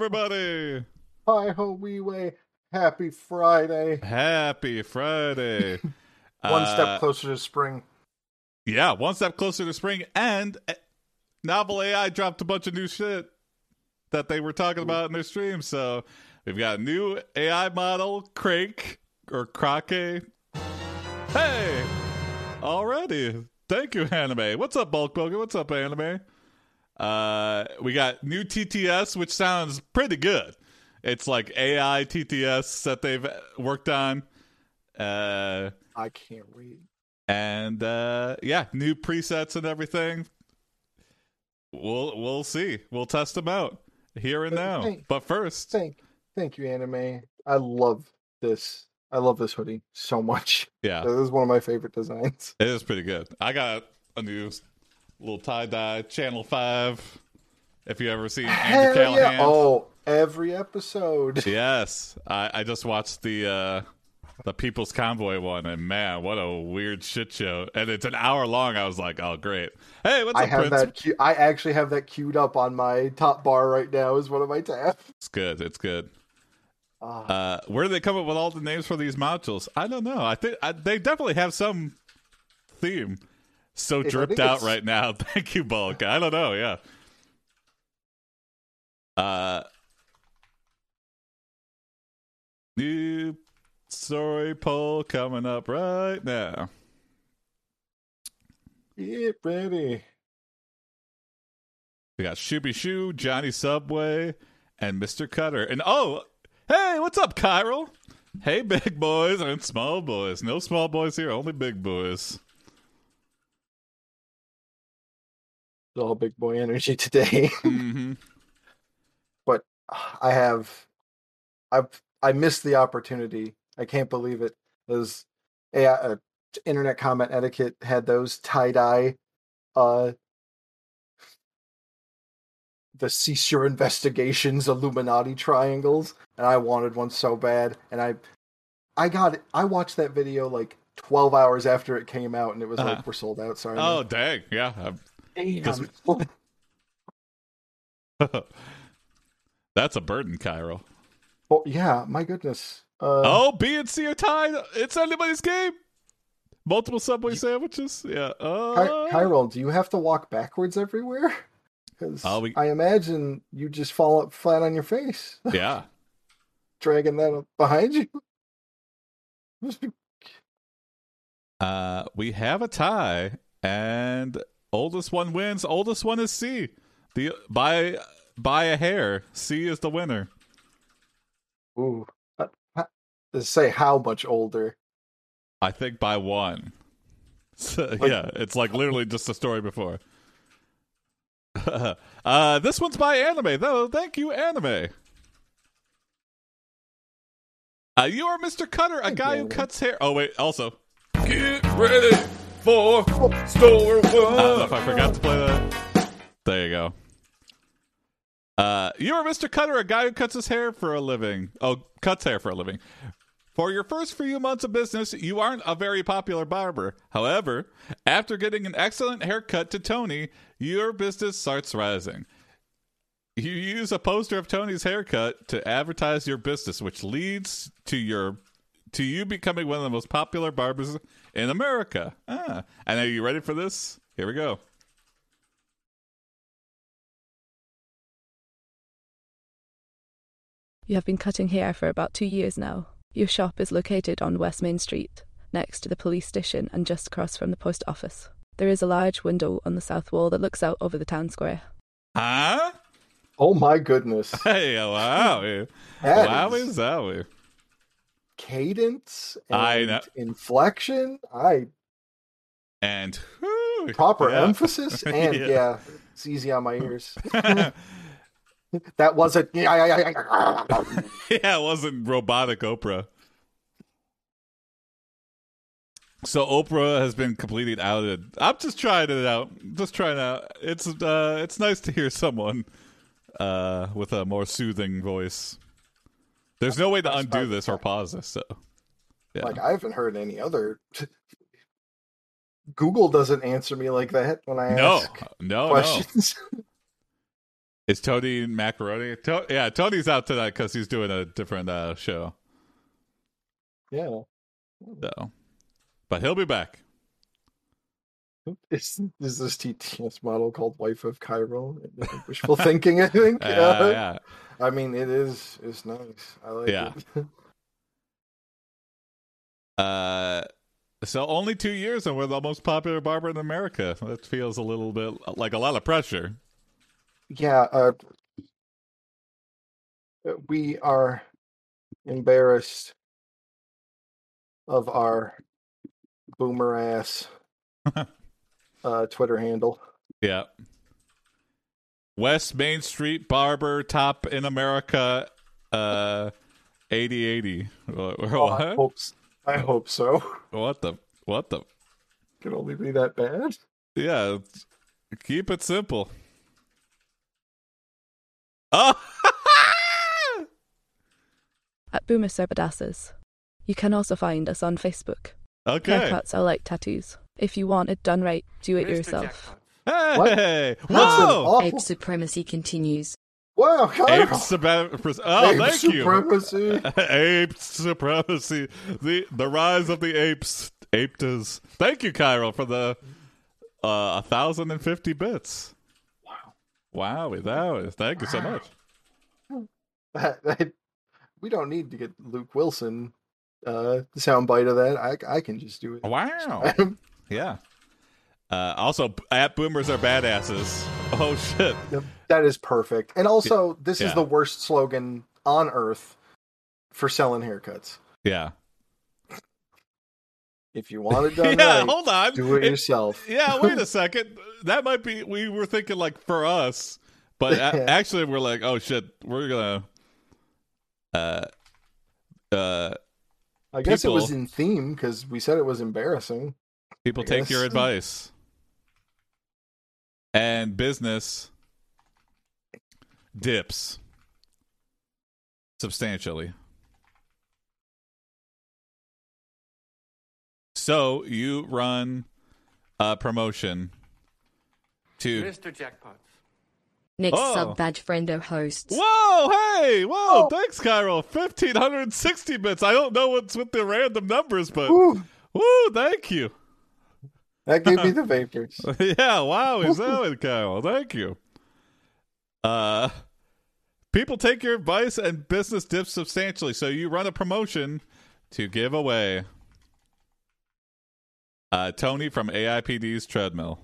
everybody. Hi ho, wee way. Happy Friday. Happy Friday. One Uh, step closer to spring. Yeah, one step closer to spring, and uh, Novel AI dropped a bunch of new shit that they were talking about in their stream. So we've got a new AI model, Crank or Krake. Hey, already. Thank you, Anime. What's up, Bulk Bogan? What's up, Anime? Uh, we got new TTS, which sounds pretty good. It's like AI TTS that they've worked on. Uh, I can't wait. and uh yeah new presets and everything we'll we'll see we'll test them out here and now Hey. but first Thank thank you, anime. I love this. I love this hoodie so much. yeah This is one of my favorite designs. it is pretty good i got a new little tie-dye channel 5 if you ever seen Andrew Callaghan yeah. Oh, every episode. yes i i just watched the uh the people's convoy one and man what a weird shit show and it's an hour long i was like oh great hey what's I up have prince that. Cu- I actually have that queued up on my top bar right now. Is one of my tabs. it's good it's good Ah, Uh, where do they come up with all the names for these modules? I don't know. I think I, they definitely have some theme. So dripped out it's- right now. Thank you, Bulk. I don't know. Yeah. Uh, new story poll coming up right now. get ready. We got Shooby Shoo, Johnny Subway, and Mr. Cutter. And oh, hey, what's up, Chiral? Hey, big boys and small boys. No small boys here, only big boys. All big boy energy today. hmm but I have, I've, I missed the opportunity. I can't believe it. Those AI, uh, internet comment etiquette had those tie dye, uh, the cease your investigations Illuminati triangles, and I wanted one so bad, and I, I got it. I watched that video like twelve hours after it came out, and it was Uh-huh. like we're sold out. Sorry. Oh, dang. Yeah. Damn. That's a burden, Cairo. Oh, yeah, my goodness. Uh, oh, B and C are tied. It's anybody's game. Multiple Subway sandwiches. Yeah. Ky- Uh, Chiral, do you have to walk backwards everywhere? Because Oh, we- I imagine you just fall up flat on your face, Yeah. dragging that up behind you. Uh, we have a tie, and oldest one wins. Oldest one is C. The by by a hair. C is the winner. Ooh, Uh, uh, say how much older? I think by one. So, Like- yeah, it's like literally just the story before. uh, this one's by anime though. Thank you, anime. Uh, you are Mr. Cutter, a guy who Anime. cuts hair. Oh wait, also. Get ready for store one. I don't know if I forgot to play that. There you go. Uh, you are Mr. Cutter, a guy who cuts his hair for a living. Oh, cuts hair for a living. For your first few months of business, you aren't a very popular barber. However, after getting an excellent haircut to Tony, your business starts rising. You use a poster of Tony's haircut to advertise your business, which leads to your to you becoming one of the most popular barbers in America. Ah, and are you ready for this? Here we go. You have been cutting hair for about two years now. Your shop is located on West Main Street, next to the police station and just across from the post office. There is a large window on the south wall that looks out over the town square. Huh? Oh my goodness! Hey, wow. That Wowie is zowie. Cadence and inflection. I And proper yeah. emphasis, and Yeah. yeah. it's easy on my ears. That wasn't. Yeah, it wasn't robotic Oprah. So Oprah has been completely outed. I'm just trying it out. Just trying out. It's uh it's nice to hear someone uh with a more soothing voice. There's no way to undo this or pause this, so yeah. Like I haven't heard any other. Google doesn't answer me like that when I no, ask no, no. Is Tony Macaroni? To- yeah, Tony's out tonight because he's doing a different uh, show. Yeah. So, but he'll be back. Is is this TTS model called Wife of Cairo? Wishful thinking, I think. Uh, Uh, yeah, I mean, it is. It's nice. I like Yeah. it. Uh, so only two years and we're the most popular barber in America. That feels a little bit like a lot of pressure. yeah. Uh, we are embarrassed of our boomer ass uh, Twitter handle. Yeah. West Main Street barber top in America. Uh, eighty eighty. What? Oh, I hope, s- I hope so. What the? What the? Can only be that bad. Yeah. Keep it simple. Oh. At Boomer Cerbadasses. You can also find us on Facebook. okay. Haircuts are like tattoos. If you want it done right, do it yourself. Hey! That's an Whoa! awful. Ape supremacy continues. Wow, Ape supremacy. Oh, Ape thank you. supremacy. ape supremacy. The the rise of the apes. Apes. Thank you, Cairo, for the uh, thousand and fifty bits. Wow. Wow, that was thank you so much. That, that, we don't need to get Luke Wilson uh soundbite of that. I I can just do it. Wow. Yeah. Uh, also, at boomers are badasses. Oh shit. that is perfect. And also, this Yeah. is the worst slogan on earth for selling haircuts. Yeah. If you want it done yeah. right, Hold on. do it It- yourself. yeah. Wait a second. That might be. We were thinking like for us, but a- actually, we're like, oh shit, we're gonna. Uh. Uh. I guess it was in theme because we said it was embarrassing. People I take your advice. And business dips substantially. So you run a promotion to Mr. Jackpots. Next Oh. sub badge friendo hosts. Whoa, hey, whoa, Oh. thanks, Cairo. Fifteen hundred and sixty bits. I don't know what's with the random numbers, but Woo, woo, thank you. That gave me the vapors. yeah, wow, is that it, Kyle? Thank you. Uh people take your advice and business dips substantially, so you run a promotion to give away uh Tony from AIPD's treadmill.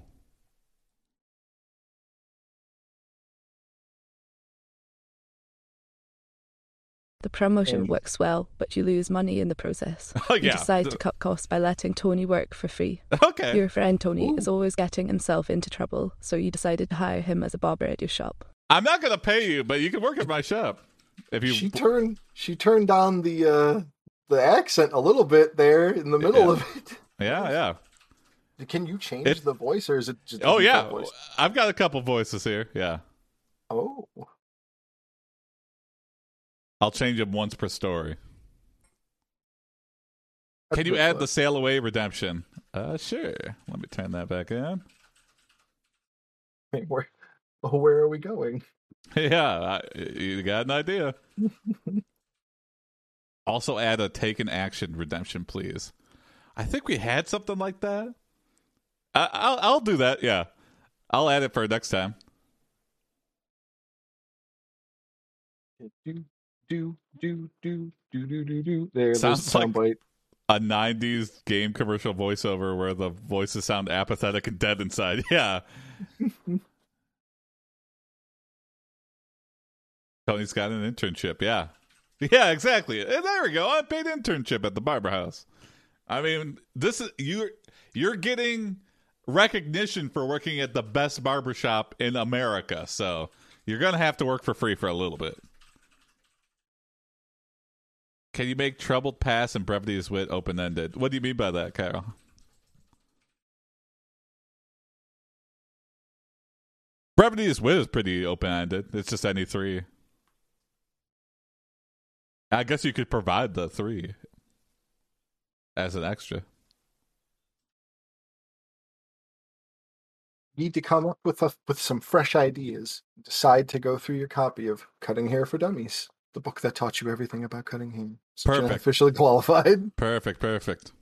The promotion Mm. works well, but you lose money in the process. Oh You decide to cut costs by letting Tony work for free. okay. Your friend Tony Ooh. is always getting himself into trouble, so you decided to hire him as a barber at your shop. I'm not gonna pay you, but you can work at my shop. If you she turned she turned down the uh the accent a little bit there in the middle Yeah. of it. Yeah, yeah. Can you change It- the voice or is it just Oh yeah. voice? I've got a couple voices here. Yeah. Oh. I'll change them once per story. That's Can you add the sail away redemption? Uh, sure. Let me turn that back in. Wait, where where are we going? Yeah, I, you got an idea. also, add a taken action redemption, please. I think we had something like that. I, I'll I'll do that. Yeah, I'll add it for next time. Do do do do do do do. There, there's Sounds the like- soundbite. A '90s game commercial voiceover where the voices sound apathetic and dead inside. Yeah. Tony's got an internship. Yeah. Yeah, exactly. And there we go. Unpaid internship at the barber house. I mean, this is you you're getting recognition for working at the best barber shop in America. So, you're going to have to work for free for a little bit. Can you make troubled pass and brevity is wit open ended? What do you mean by that, Carol? Brevity is wit is pretty open ended. It's just any three. I guess you could provide the three as an extra. need to come up with a, with some fresh ideas, decide to go through your copy of Cutting Hair for Dummies, the book that taught you everything about cutting hair. Such an Perfect. Officially qualified. Perfect, perfect.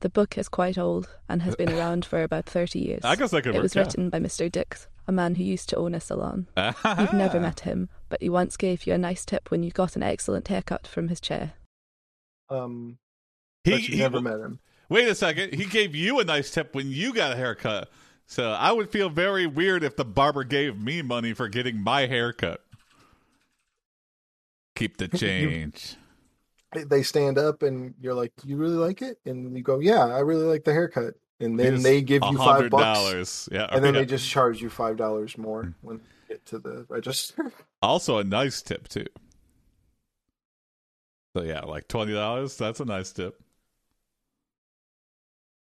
The book is quite old and has been around for about 30 years. I guess I could It work. was yeah. written by Mr. Dix, a man who used to own a salon. You've never met him, but he once gave you a nice tip when you got an excellent haircut from his chair. Um, He, but you he- never met him. Wait a second. He gave you a nice tip when you got a haircut. So I would feel very weird if the barber gave me money for getting my haircut. Keep the change. They stand up and you're like, "You really like it?" And you go, "Yeah, I really like the haircut." And then Here's they give you five dollars. Yeah. and then yeah. they just charge you five dollars more hmm. when you get to the register. also a nice tip too. So yeah, like twenty dollars. That's a nice tip.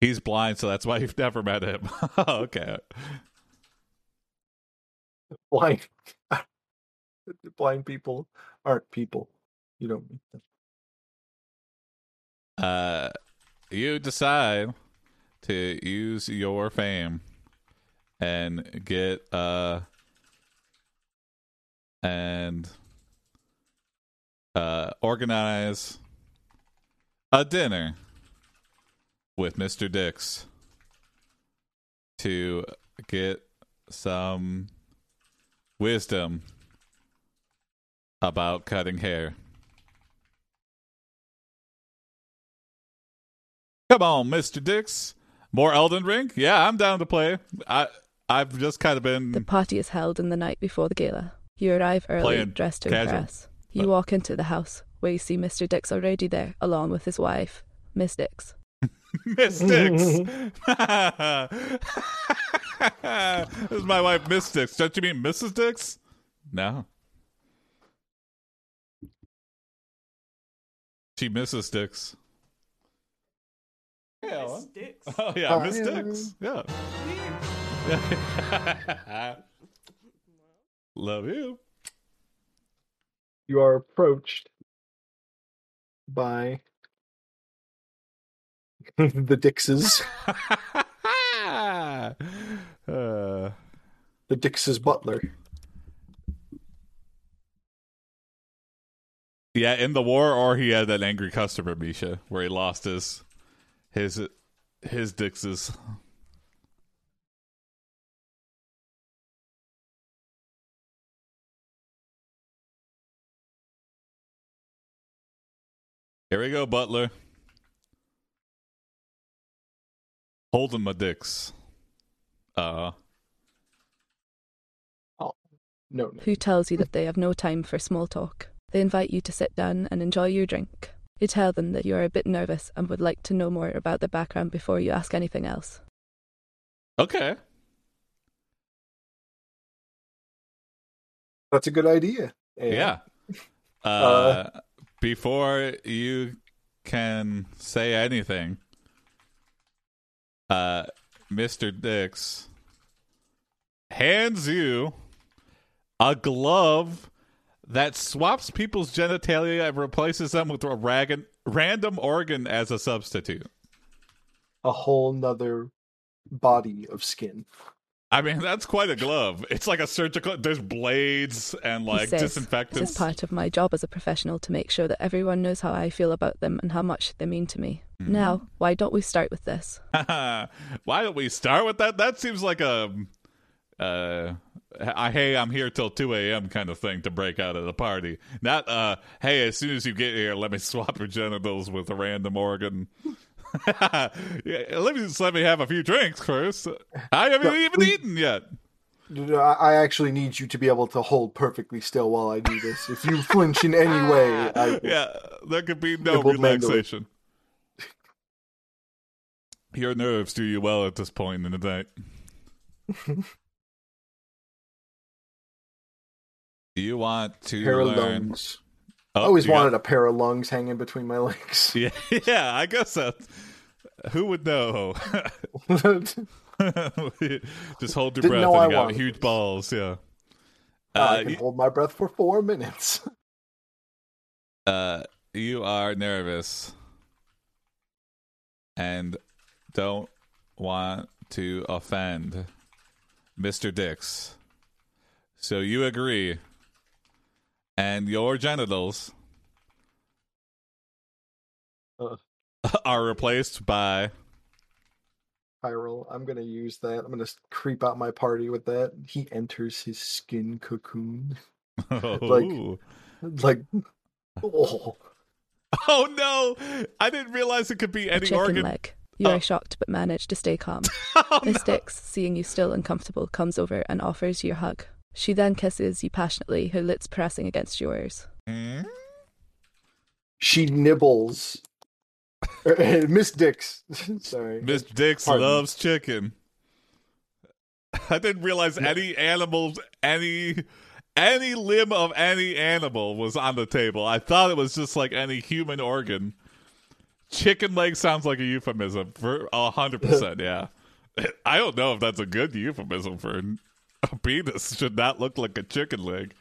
He's blind, so that's why you've never met him. okay. blind, blind people aren't people. You don't meet them. Uh, you decide to use your fame and get uh and uh organize a dinner with Mr. Dix to get some wisdom about cutting hair. Come on, Mr. Dix. More Elden Ring? Yeah, I'm down to play. I I've just kind of been The party is held in the night before the gala. You arrive early, dressed to casual. impress. You But- walk into the house, where you see Mr. Dix already there, along with his wife, Miss Dix. Miss Dix. this is my wife, Mystics. Don't you mean Mrs. Dix? No. She misses Dix. Yeah. Miss Dix. Oh yeah, Miss yeah. Dix. Yeah. yeah. Love you. You are approached by the Dixes, uh, the Dixes butler. yeah, in the war, or he had that angry customer, Misha, where he lost his his his Dixes. Here we go, Butler. Holding my dicks. Uh No, no. who tells you that they have no time for small talk. They invite you to sit down and enjoy your drink. You tell them that you are a bit nervous and would like to know more about their background before you ask anything else. okay. That's a good idea. And Yeah. Uh, Uh, before you can say anything, uh, Mr. Dix hands you a glove that swaps people's genitalia and replaces them with a rag- random organ as a substitute. a whole nother body of skin. I mean, that's quite a glove. It's like a surgical. There's blades and like says, This is part of my job as a professional to make sure that everyone knows how I feel about them and how much they mean to me. Mm-hmm. Now, why don't we start with this? Why don't we start with that? That seems like a uh I, hey, I'm here till 2 a.m. kind of thing to break out of the party. Not, uh, hey, as soon as you get here, let me swap your genitals with a random organ. yeah, let me just let me have a few drinks first. I haven't No, even we- eaten yet. I actually need you to be able to hold perfectly still while I do this. If you flinch in any way, I Yeah, there could be no relaxation. Your nerves do you well at this point in the night. you want to learn? lungs. Oh, I always you got- wanted a pair of lungs hanging between my legs. Yeah, yeah, I guess that. Who would know? Just hold your Didn't breath and I you got huge this. balls. Yeah. I Uh, can you, hold my breath for four minutes. uh, you are nervous and don't want to offend Mr. Dix. So you agree, and your genitals Uh. are replaced by. Hyrule, I'm gonna use that. I'm gonna creep out my party with that. He enters his skin cocoon. Oh. Like, oh, oh no! I didn't realize it could be A any chicken organ. leg. You Oh. are shocked but manage to stay calm. Oh, Miss no. Dix, seeing you still uncomfortable, comes over and offers you a hug. She then kisses you passionately, her lips pressing against yours. She nibbles. Er, Miss Dix, sorry. Miss Dix Pardon. loves chicken. I didn't realize any animals, any any limb of any animal was on the table. I thought it was just like any human organ. Chicken leg sounds like a euphemism for a hundred percent. Yeah, I don't know if that's a good euphemism for a penis. Should not look like a chicken leg.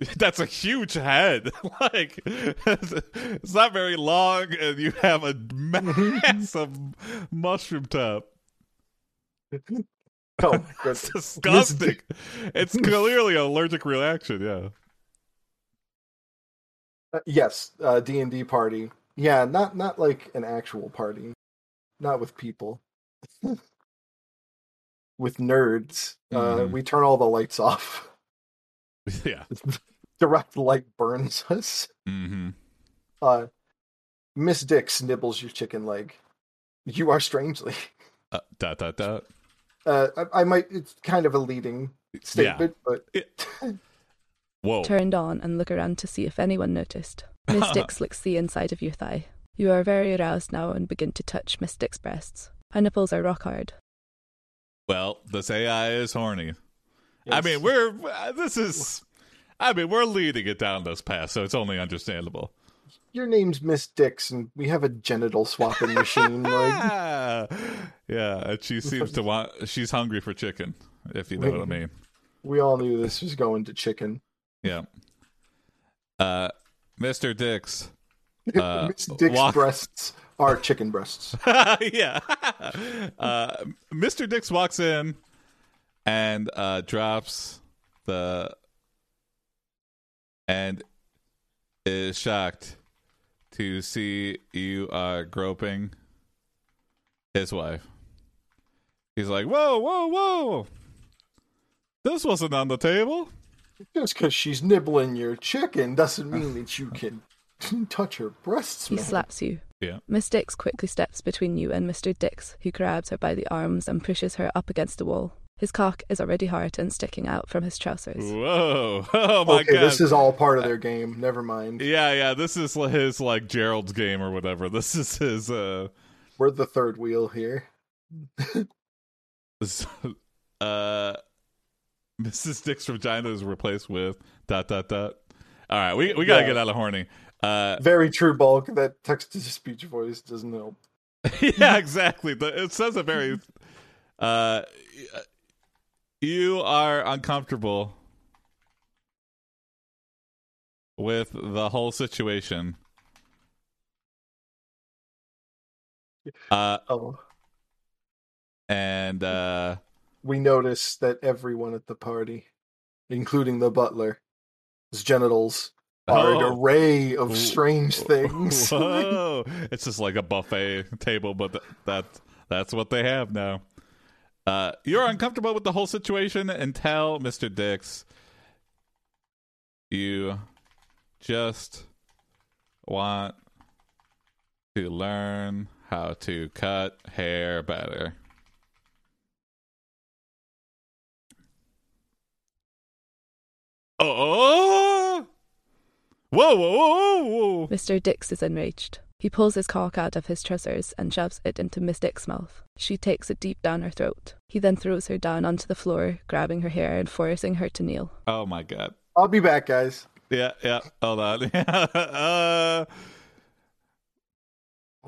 That's a huge head. like it's not very long, and you have a massive mushroom top. Oh, It's disgusting. it's clearly an allergic reaction. Yeah. Uh, yes, uh, D and D party. Yeah, not not like an actual party, not with people. With nerds, uh, Mhm. we turn all the lights off. Yeah. Direct light burns us. hmm Uh, Miss Dix nibbles your chicken leg. You are strangely. Uh, dot dot dot. Uh, I, I might. It's kind of a leading statement, but It- Whoa. Turned on and look around to see if anyone noticed. Miss Dix licks the inside of your thigh. You are very aroused now and begin to touch Miss Dix's breasts. Her nipples are rock hard. Well, this AI is horny. I mean, we're uh, this is. I mean, we're leading it down this path, so it's only understandable. your name's Miss Dix, and we have a genital swapping machine. Like, Ah! yeah, she seems to want. She's hungry for chicken, if you know what I mean. we all knew this was going to chicken. Yeah. Uh, Mr. Dix. Uh, Miss Dix walk- breasts are chicken breasts. yeah. Uh, Mr. Dix walks in and uh, drops the and is shocked to see you are groping his wife. He's like, "Whoa, whoa, whoa! This wasn't on the table." Just because she's nibbling your chicken doesn't mean that you can touch her breasts, He man. slaps you. Yeah. Miss Dix quickly steps between you and Mr. Dix, who grabs her by the arms and pushes her up against the wall. His cock is already hard and sticking out from his trousers. Whoa! Oh my okay, god! this is all part of their game. Never mind. Yeah, yeah. This is his like Gerald's game or whatever. This is his. uh We're the third wheel here. this- uh Mrs. Dix vagina is replaced with dot dot dot. All right, we we gotta Yeah. get out of horny. Uh, Very true, bulk. That text to speech voice doesn't help. yeah, exactly. It says a very. Uh, you are uncomfortable with the whole situation. Uh, Oh, and uh, we notice that everyone at the party, including the butler, his genitals an Oh. array of strange things. Whoa! it's just like a buffet table, but th- that that's what they have now. Uh, you're uncomfortable with the whole situation and tell Mr. Dix. You just want to learn how to cut hair better. Oh! Whoa, whoa, whoa, whoa! Mr. Dix is enraged. He pulls his cock out of his trousers and shoves it into Miss Dix's mouth. She takes it deep down her throat. He then throws her down onto the floor, grabbing her hair and forcing her to kneel. Oh my god. I'll be back, guys. Yeah, yeah. Hold on.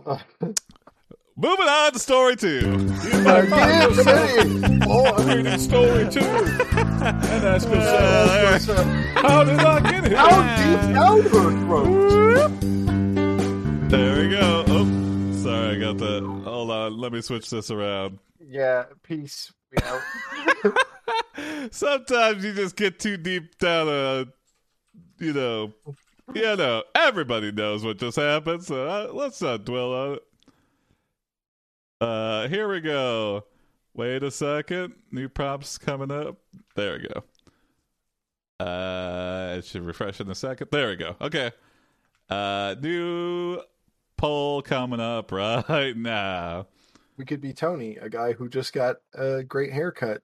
Uh, moving on to story two. City. Oh, I'm Reading story two. And ask yourself, Uh, how did I get here? How deep down her throat? There we go. Oh, sorry, I got that. Hold on, let me switch this around. Yeah, peace. Yeah. Sometimes you just get too deep down a, you know, you know, everybody knows what just happened, so uh, let's not dwell on it. Uh, here we go. Wait a second. New props coming up. There we go. Uh, it should refresh in a second. There we go. Okay. Uh, new poll coming up right now. we could be Tony, a guy who just got a great haircut.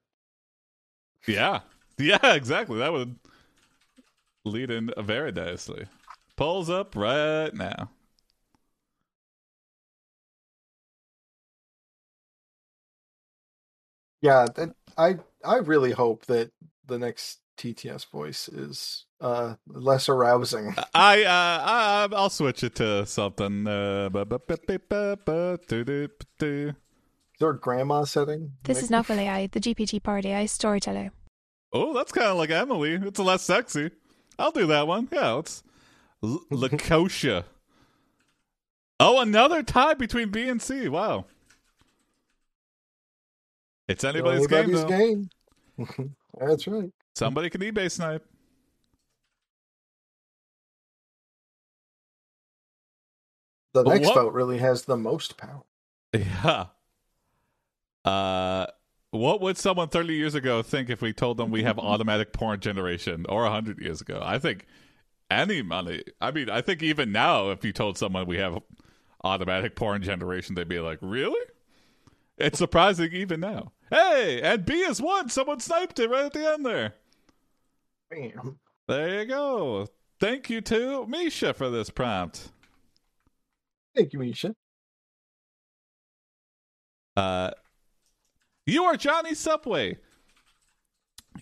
Yeah. Yeah, exactly. That would lead in very nicely. Polls up right now. Yeah, that, I I really hope that the next TTS voice is uh less arousing. I uh I, I'll switch it to something. Uh. Is there a grandma setting? This Like- is not really I, the GPT party, I storyteller. Oh, that's kind of like Emily. It's less sexy. I'll do that one. Yeah, it's L- Lacotia. Oh, another tie between B and C. Wow. It's anybody's, game, though. game. That's right. Somebody can eBay snipe. The But next what- vote really has the most power. Yeah. Uh, what would someone 30 years ago think if we told them we have automatic porn generation or 100 years ago? I think any money. I mean, I think even now, if you told someone we have automatic porn generation, they'd be like, really? It's surprising even now. Hey, and B is one. Someone sniped it right at the end there. Bam. There you go. Thank you to Misha for this prompt. Thank you, Misha. Uh, you are Johnny Subway.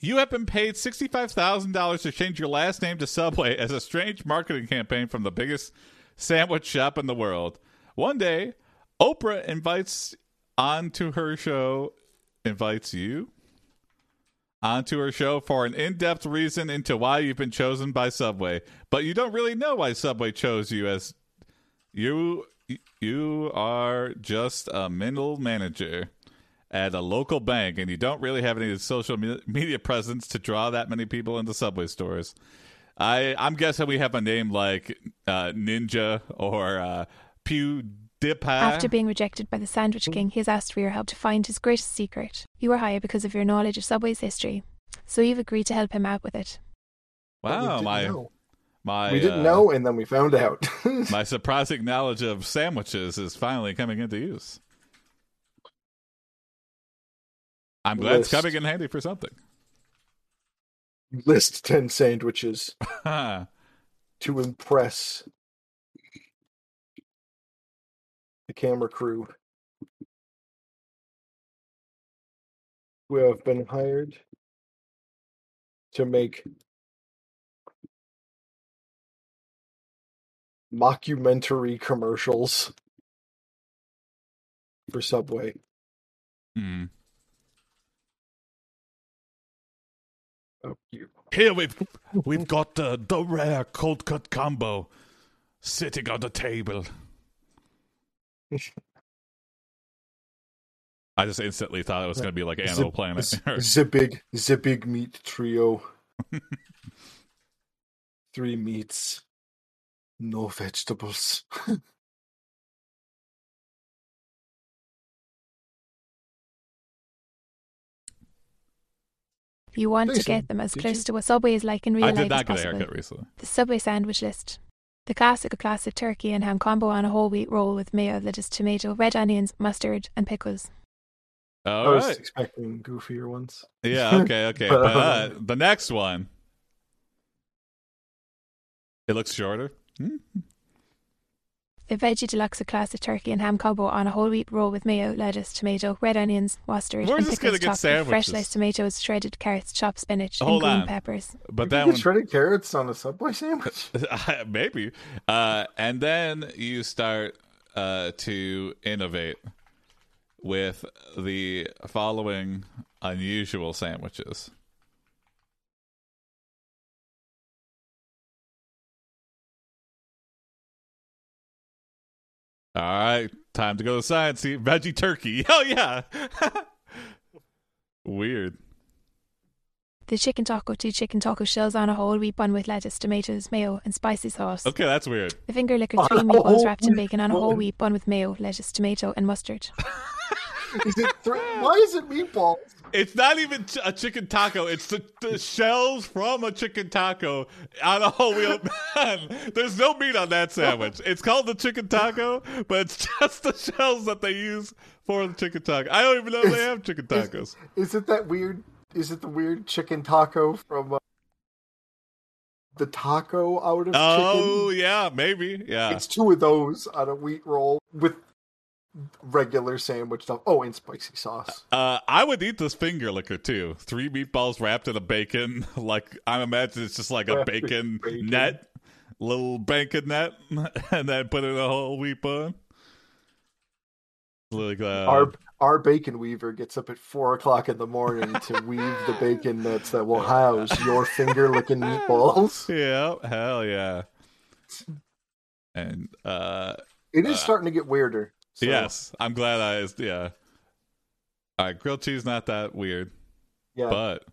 You have been paid $65,000 to change your last name to Subway as a strange marketing campaign from the biggest sandwich shop in the world. One day, Oprah invites onto her show, invites you. Onto her show for an in-depth reason into why you've been chosen by Subway, but you don't really know why Subway chose you as you you are just a middle manager at a local bank and you don't really have any social me- media presence to draw that many people into subway stores. I i'm guessing we have a name like uh, ninja or uh, pewdiepie After being rejected by the Sandwich King, he has asked for your help to find his greatest secret. You are hired because of your knowledge of Subway's history, so you've agreed to help him out with it. But we wow my know. my we didn't uh, know, and then we found out. my surprising knowledge of sandwiches is finally coming into use i'm glad it's coming in handy for something List ten sandwiches to impress the camera crew who have been hired to make mockumentary commercials for Subway. Hmm. Oh, you. Here we've we've got uh, the rare cold cut combo sitting on the table. I just instantly thought it was going to be like Animal Planet. Z- the big, the big meat trio. Three meats, no vegetables. You want to get them as close to a Subway as like in real I life did as not get a haircut recently. The Subway sandwich list. The classic, a classic turkey and ham combo on a whole wheat roll with mayo, lettuce, tomato, red onions, mustard, and pickles. I was right. expecting goofier ones. Yeah. Okay. Okay. but uh, the next one, it looks shorter. Hmm? The veggie deluxe, a classic turkey and ham combo on a whole wheat roll with mayo, lettuce, tomato, red onions, mustard, We're and just pickles topped with fresh sandwiches. sliced tomatoes, shredded carrots, chopped spinach, Hold and green on. peppers. But then that shredded carrots on a Subway sandwich. maybe. Uh, and then you start uh, to innovate with the following unusual sandwiches. All right, time to go to science. See, veggie turkey. Oh yeah. Weird. The chicken taco, two chicken taco shells on a whole wheat bun with lettuce, tomatoes, mayo, and spicy sauce. Okay, that's weird. The finger liquor, three meatballs wrapped in bacon on a whole wheat bun with mayo, lettuce, tomato, and mustard. Is it three? Why is it meatballs? It's not even ch- a chicken taco. It's the, the shells from a chicken taco on a whole wheel bun. There's no meat on that sandwich. It's called the chicken taco, but it's just the shells that they use for the chicken taco. I don't even know if they have chicken tacos. Is it that weird? Is it the weird chicken taco from uh, the taco out of Oh chicken? yeah, maybe. Yeah. It's two of those on a wheat roll with regular sandwich stuff. Oh, and spicy sauce. Uh, I would eat this finger liquor too. Three meatballs wrapped in a bacon. Like I imagine it's just like a bacon, bacon. net, little bacon net, and then put in a whole wheat bun. Like uh, our our bacon weaver gets up at four o'clock in the morning to weave the bacon nets that will house your finger licking meatballs. yeah, hell yeah. And uh, It is Uh, starting to get weirder. So yes, I'm glad I is. yeah. All right, grilled cheese not that weird, yeah. but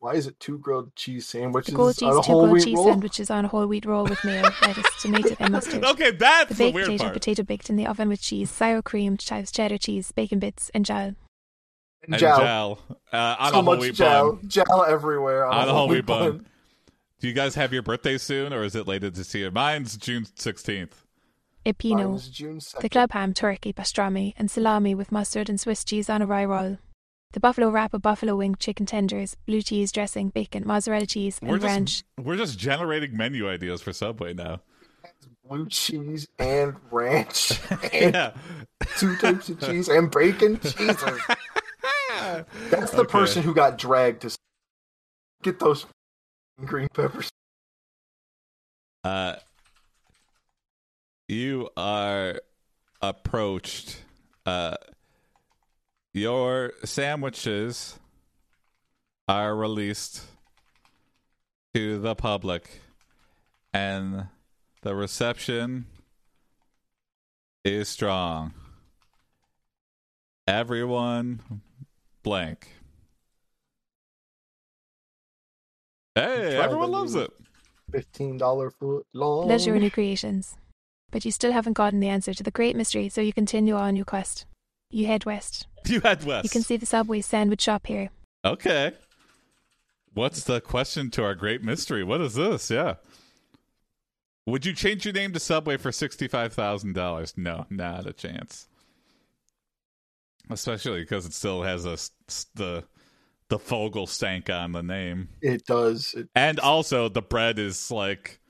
Why is it two grilled cheese sandwiches The gold on cheese, a two grilled cheese roll? sandwiches on a whole wheat roll with mayo, lettuce, tomato, and mustard. okay, that's The the, baked weird potato, part. potato baked in the oven with cheese, sour cream, chives, cheddar cheese, bacon bits, and jal. And Jowl. jowl uh, on so a whole much wheat jowl, bun. jowl everywhere on, on a whole wheat bun. Do you guys have your birthday soon, or is it later this year? Mine's June sixteenth. A pinot. Mine's June The 2nd. club ham, turkey, pastrami, and salami with mustard and Swiss cheese on a rye roll. The buffalo wrap of buffalo wing chicken tenders, blue cheese dressing, bacon, mozzarella cheese, We're and ranch. just we're just generating menu ideas for Subway now. Blue cheese and ranch and yeah, two types of cheese and bacon. Jesus. That's the Okay. person who got dragged to get those green peppers. Uh, you are approached. Uh, your sandwiches are released to the public, and the reception is strong. Everyone blank. Hey, everyone loves it. Fifteen dollar foot long. Leisure new creations. But you still haven't gotten the answer to the great mystery, so you continue on your quest. You head west. You head west. You can see the Subway sandwich shop here. Okay. What's the question to our great mystery? What is this? Yeah. Would you change your name to Subway for $65,000? No, not a chance. Especially because it still has a, s- s- the the Fogle stank on the name. It does. It, And also the bread is like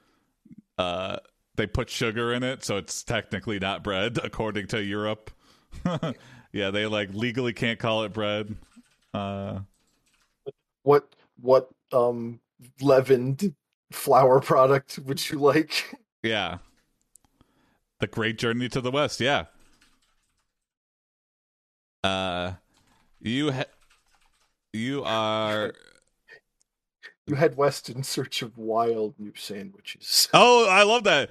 uh they put sugar in it, so it's technically not bread according to Europe. yeah, they like legally can't call it bread. Uh what what um leavened flour product would you like? Yeah. The Great Journey to the West, yeah. Uh you ha- you are You head west in search of wild new sandwiches. Oh, I love that.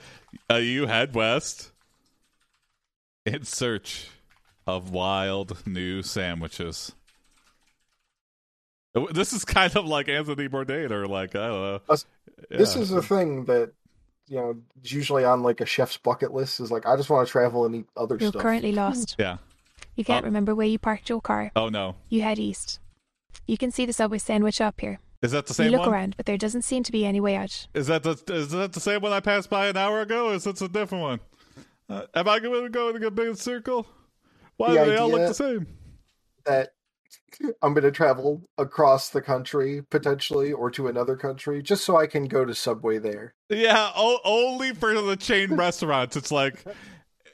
Uh, you head west in search of wild new sandwiches. This is kind of like Anthony Bourdain, or like I don't know. Us- This Yeah. is a thing that you know is usually on like a chef's bucket list. Is like I just want to travel and eat other You're stuff. currently lost. yeah. You can't Oh. remember where you parked your car. Oh no, You head east. You can see the Subway sandwich shop here. Is that the same? You look one? around, but there doesn't seem to be any way out. Is that the is that the same one I passed by an hour ago? Or is this a different one? Uh, am I going to go in a big circle? Why The do they all look the same? that I'm going to travel across the country potentially or to another country just so I can go to Subway there. Yeah, o- only for the chain restaurants. It's like,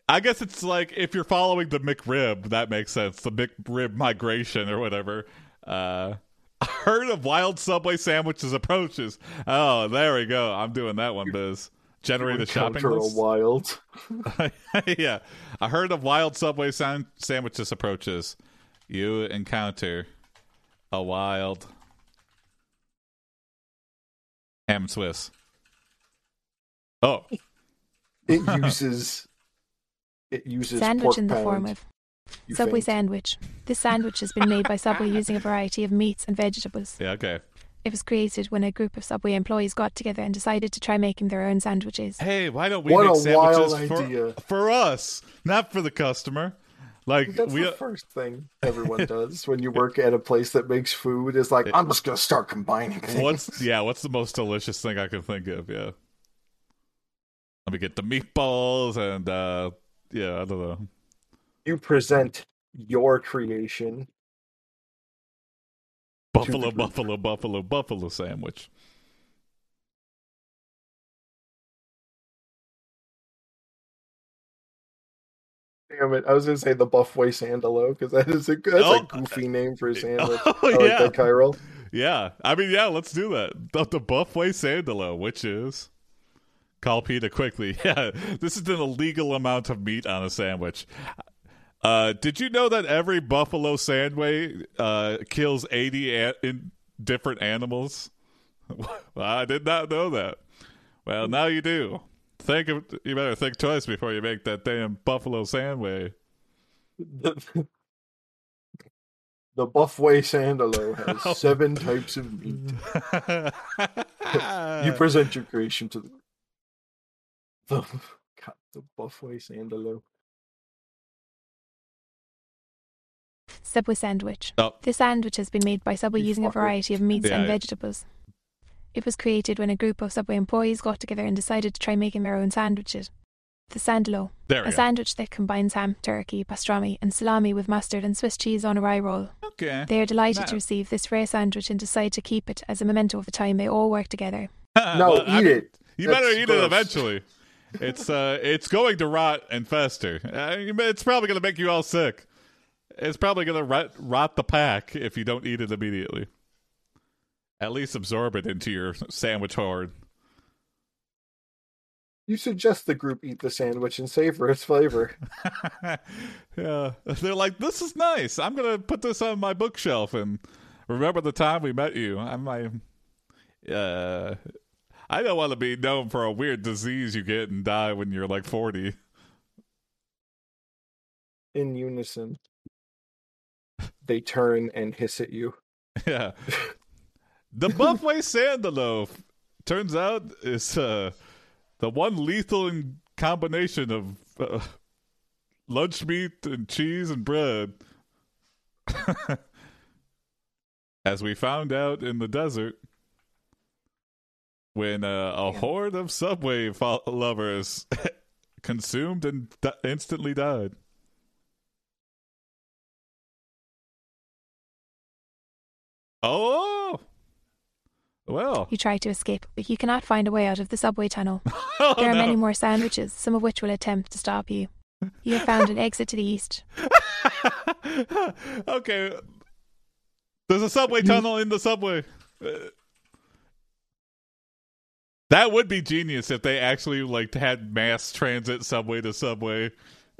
I guess it's like if you're following the McRib, that makes sense. The McRib migration or whatever. Uh, herd of wild Subway sandwiches approaches. Oh, there we go. I'm doing that one, Biz. generate a shopping list. Encounter a wild. yeah, a herd of wild Subway san- sandwiches approaches. You encounter a wild ham Swiss. Oh, It uses it uses Sandwich pork in the form of you Subway faint. sandwich. This sandwich has been made by Subway using a variety of meats and vegetables. yeah, okay. It was created when a group of Subway employees got together and decided to try making their own sandwiches. Hey, why don't we What make sandwiches for, for us, not for the customer? Like That's we, the first thing everyone does when you work at a place that makes food. Is like, I'm just gonna start combining things. what's yeah, what's the most delicious thing I can think of? Yeah, let me get the meatballs and uh yeah, I don't know. You present your creation? Buffalo, buffalo, buffalo, buffalo sandwich. Damn it! I was gonna say the Buffway Sandalo because that is a that's Oh, a goofy name for a oh, sandwich. Oh, I like yeah. that, Chiral. Yeah, I mean, yeah, let's do that. The, the Buffway Sandalo, which is call PETA quickly. Yeah, this is an illegal amount of meat on a sandwich. Uh, did you know that every buffalo sandwich uh, kills eighty a- in different animals? I did not know that. Well, now you do. Think of you better think twice before you make that damn buffalo sandwich. The, the Buffway Sandalo has Oh. seven types of meat. You present your creation to the the, God, the Buffway Sandalo. Subway sandwich. Oh. This sandwich has been made by Subway using a variety of meats Yeah, and yeah. vegetables. It was created when a group of Subway employees got together and decided to try making their own sandwiches. The Sandalo, there we a go. sandwich that combines ham, turkey, pastrami, and salami with mustard and Swiss cheese on a rye roll. okay. They are delighted Now- to receive this rare sandwich and decide to keep it as a memento of the time they all worked together. No, Well, I eat mean, it. You That's better eat gross. it eventually. It's uh, it's going to rot and fester. Uh, it's probably going to make you all sick. It's probably going to rot, rot the pack if you don't eat it immediately. At least absorb it into your sandwich hoard. You suggest the group eat the sandwich and savor its flavor. yeah, they're like, "This is nice. I'm going to put this on my bookshelf and remember the time we met you." I'm like, uh, I don't want to be known for a weird disease you get and die when you're like 40. In unison, they turn and hiss at you. Yeah. The Buffway Sandaloaf turns out is uh, the one lethal combination of uh, lunch meat and cheese and bread. As we found out in the desert, when uh, a horde of Subway fo- lovers consumed and di- instantly died. Oh, well. You try to escape, but you cannot find a way out of the subway tunnel. Oh, There are no. many more sandwiches, some of which will attempt to stop you. You have found an exit to the east. okay. There's a subway tunnel in the subway. Uh, That would be genius if they actually like had mass transit subway to subway.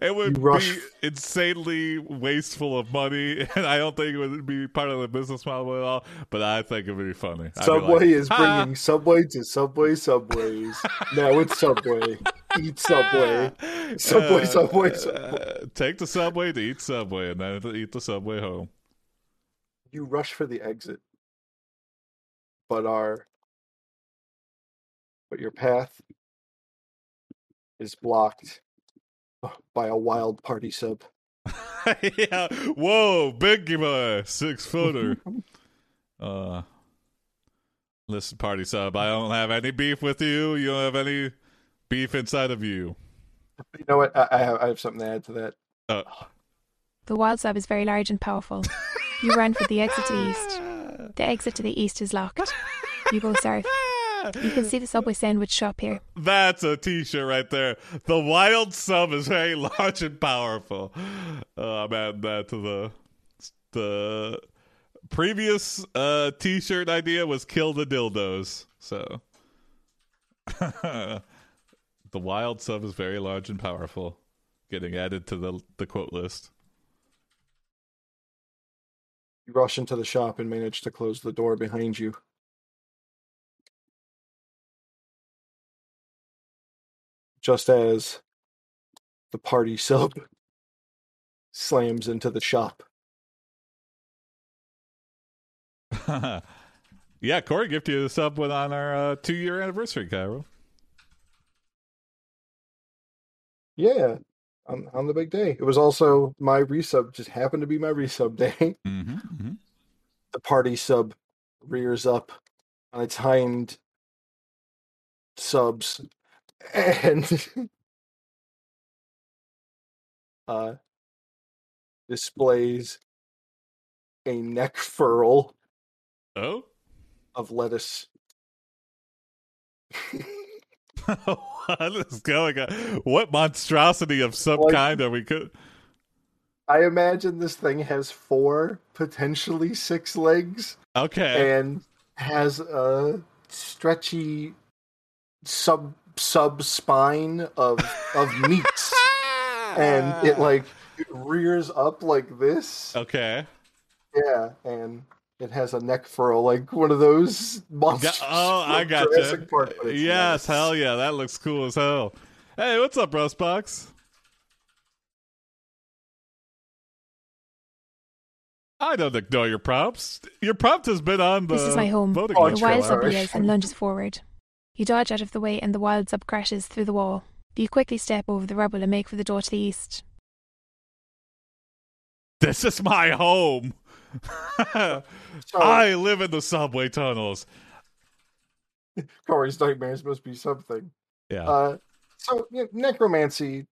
it would be insanely wasteful of money, and I don't think it would be part of the business model at all. But I think it would be funny. I'd be Subway like, is bringing Subway to Subway Subways. now it's Subway. Eat Subway. Subway, Subway, Subway. uh, take the subway to eat subway, and then eat the subway home. You rush for the exit, but are but your path is blocked by a wild party sub. yeah. Whoa, big boy, six footer. uh, listen, party sub. I don't have any beef with you. You don't have any beef inside of you. You know what? I, I have I have something to add to that. Uh, The wild sub is very large and powerful. You run for the exit to the east. The exit to the east is locked. You go south. You can see the Subway sandwich shop here. That's a t-shirt right there. The wild sub is very large and powerful. Uh, I'm adding that to the the previous uh t-shirt idea was kill the dildos. So the wild sub is very large and powerful. Getting added to the the quote list. You rush into the shop and manage to close the door behind you. Just as the party sub slams into the shop. yeah, Corey gifted you the sub with on our uh, two year anniversary, Cairo. Yeah, on, on the big day. It was also my resub, just happened to be my resub day. Mm-hmm, mm-hmm. The party sub rears up on its hind subs and uh, displays a neck furl Oh, of lettuce. what is going on? What monstrosity of some Like- kind are we? Co- I imagine this thing has four, potentially six legs, okay, and has a stretchy sub sub spine of of meats, and it like it rears up like this. okay. Yeah, and it has a neck furl like one of those monsters. Oh, I got Jurassic you. Park, Yes, lettuce. hell yeah, that looks cool as hell. Hey, what's up, Rustbox? I don't ignore your prompts. Your prompt has been on the This is my home. voting Oh, The list it's for a wild real while. sub Irish. rears and lunges forward. You dodge out of the way and the wild sub crashes through the wall. You quickly step over the rubble and make for the door to the east. This is my home. I live in the subway tunnels. Corey's nightmares must be something. Yeah. Uh, so you know, necromancy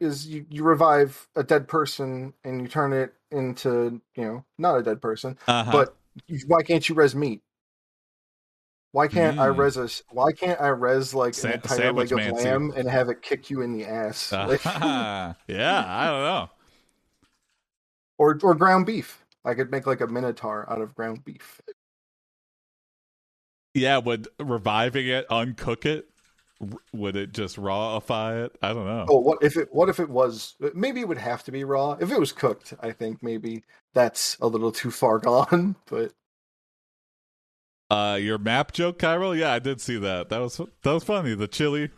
is you, you revive a dead person and you turn it into you know not a dead person, uh-huh. but you, why can't you res meat? Why can't I Mm. res a, Why can't I res like Sa- an entire leg of lamb and have it kick you in the ass, Like- yeah, I don't know. or or ground beef? I could make like a minotaur out of ground beef. Yeah, would reviving it uncook it? Would it just rawify it? I don't know. Oh, what if it? What if it was? Maybe it would have to be raw. If it was cooked, I think maybe that's a little too far gone. But Uh, your map joke, Cairo? Yeah, I did see that. That was that was funny. The chili.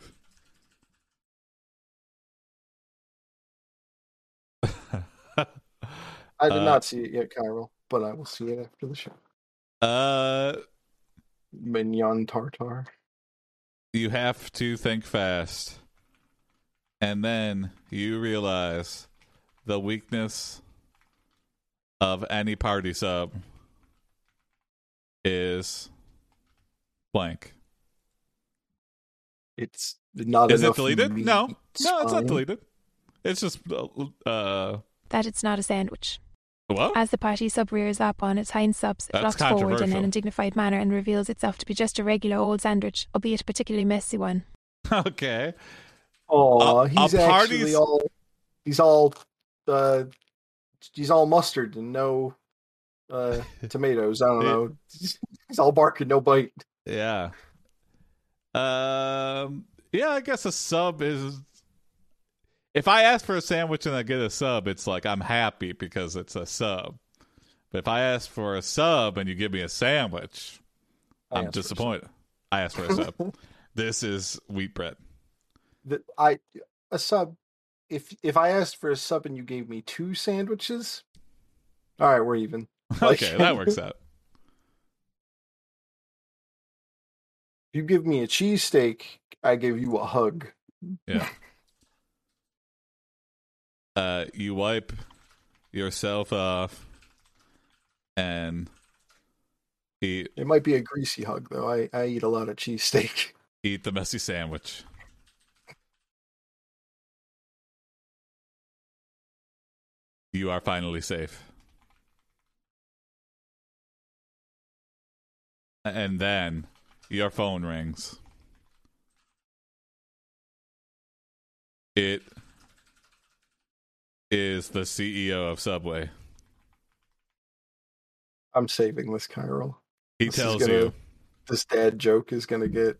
I did Uh, not see it yet, Cairo. But I will see it after the show. uh, Mignon tartar. you have to think fast, and then you realize the weakness of any party sub is blank. It's not Is it deleted? No, no, it's not deleted. It's just uh, uh That it's not a sandwich. what? As the party sub rears up on its hind subs, it That's locks forward in an undignified manner and reveals itself to be just a regular old sandwich, albeit a particularly messy one. okay. Oh, A- a he's actually all. He's all. Uh, he's all mustard and no uh, tomatoes. I don't know. He's all bark and no bite. Yeah. Um. Yeah, I guess a sub is. If I ask for a sandwich and I get a sub, it's like I'm happy because it's a sub. But if I ask for a sub and you give me a sandwich, I I'm asked for a disappointed. I asked for a sub. this is wheat bread. The, I a sub. If if I asked for a sub and you gave me two sandwiches, all right, we're even. Like- Okay, that works out. If you give me a cheesesteak, I give you a hug. Yeah. Uh, you wipe yourself off and eat It might be a greasy hug though. I, I eat a lot of cheesesteak. eat the messy sandwich. You are finally safe. And then your phone rings. It is the CEO of Subway. I'm saving this, Chiral. He This tells gonna- you This dad joke is gonna get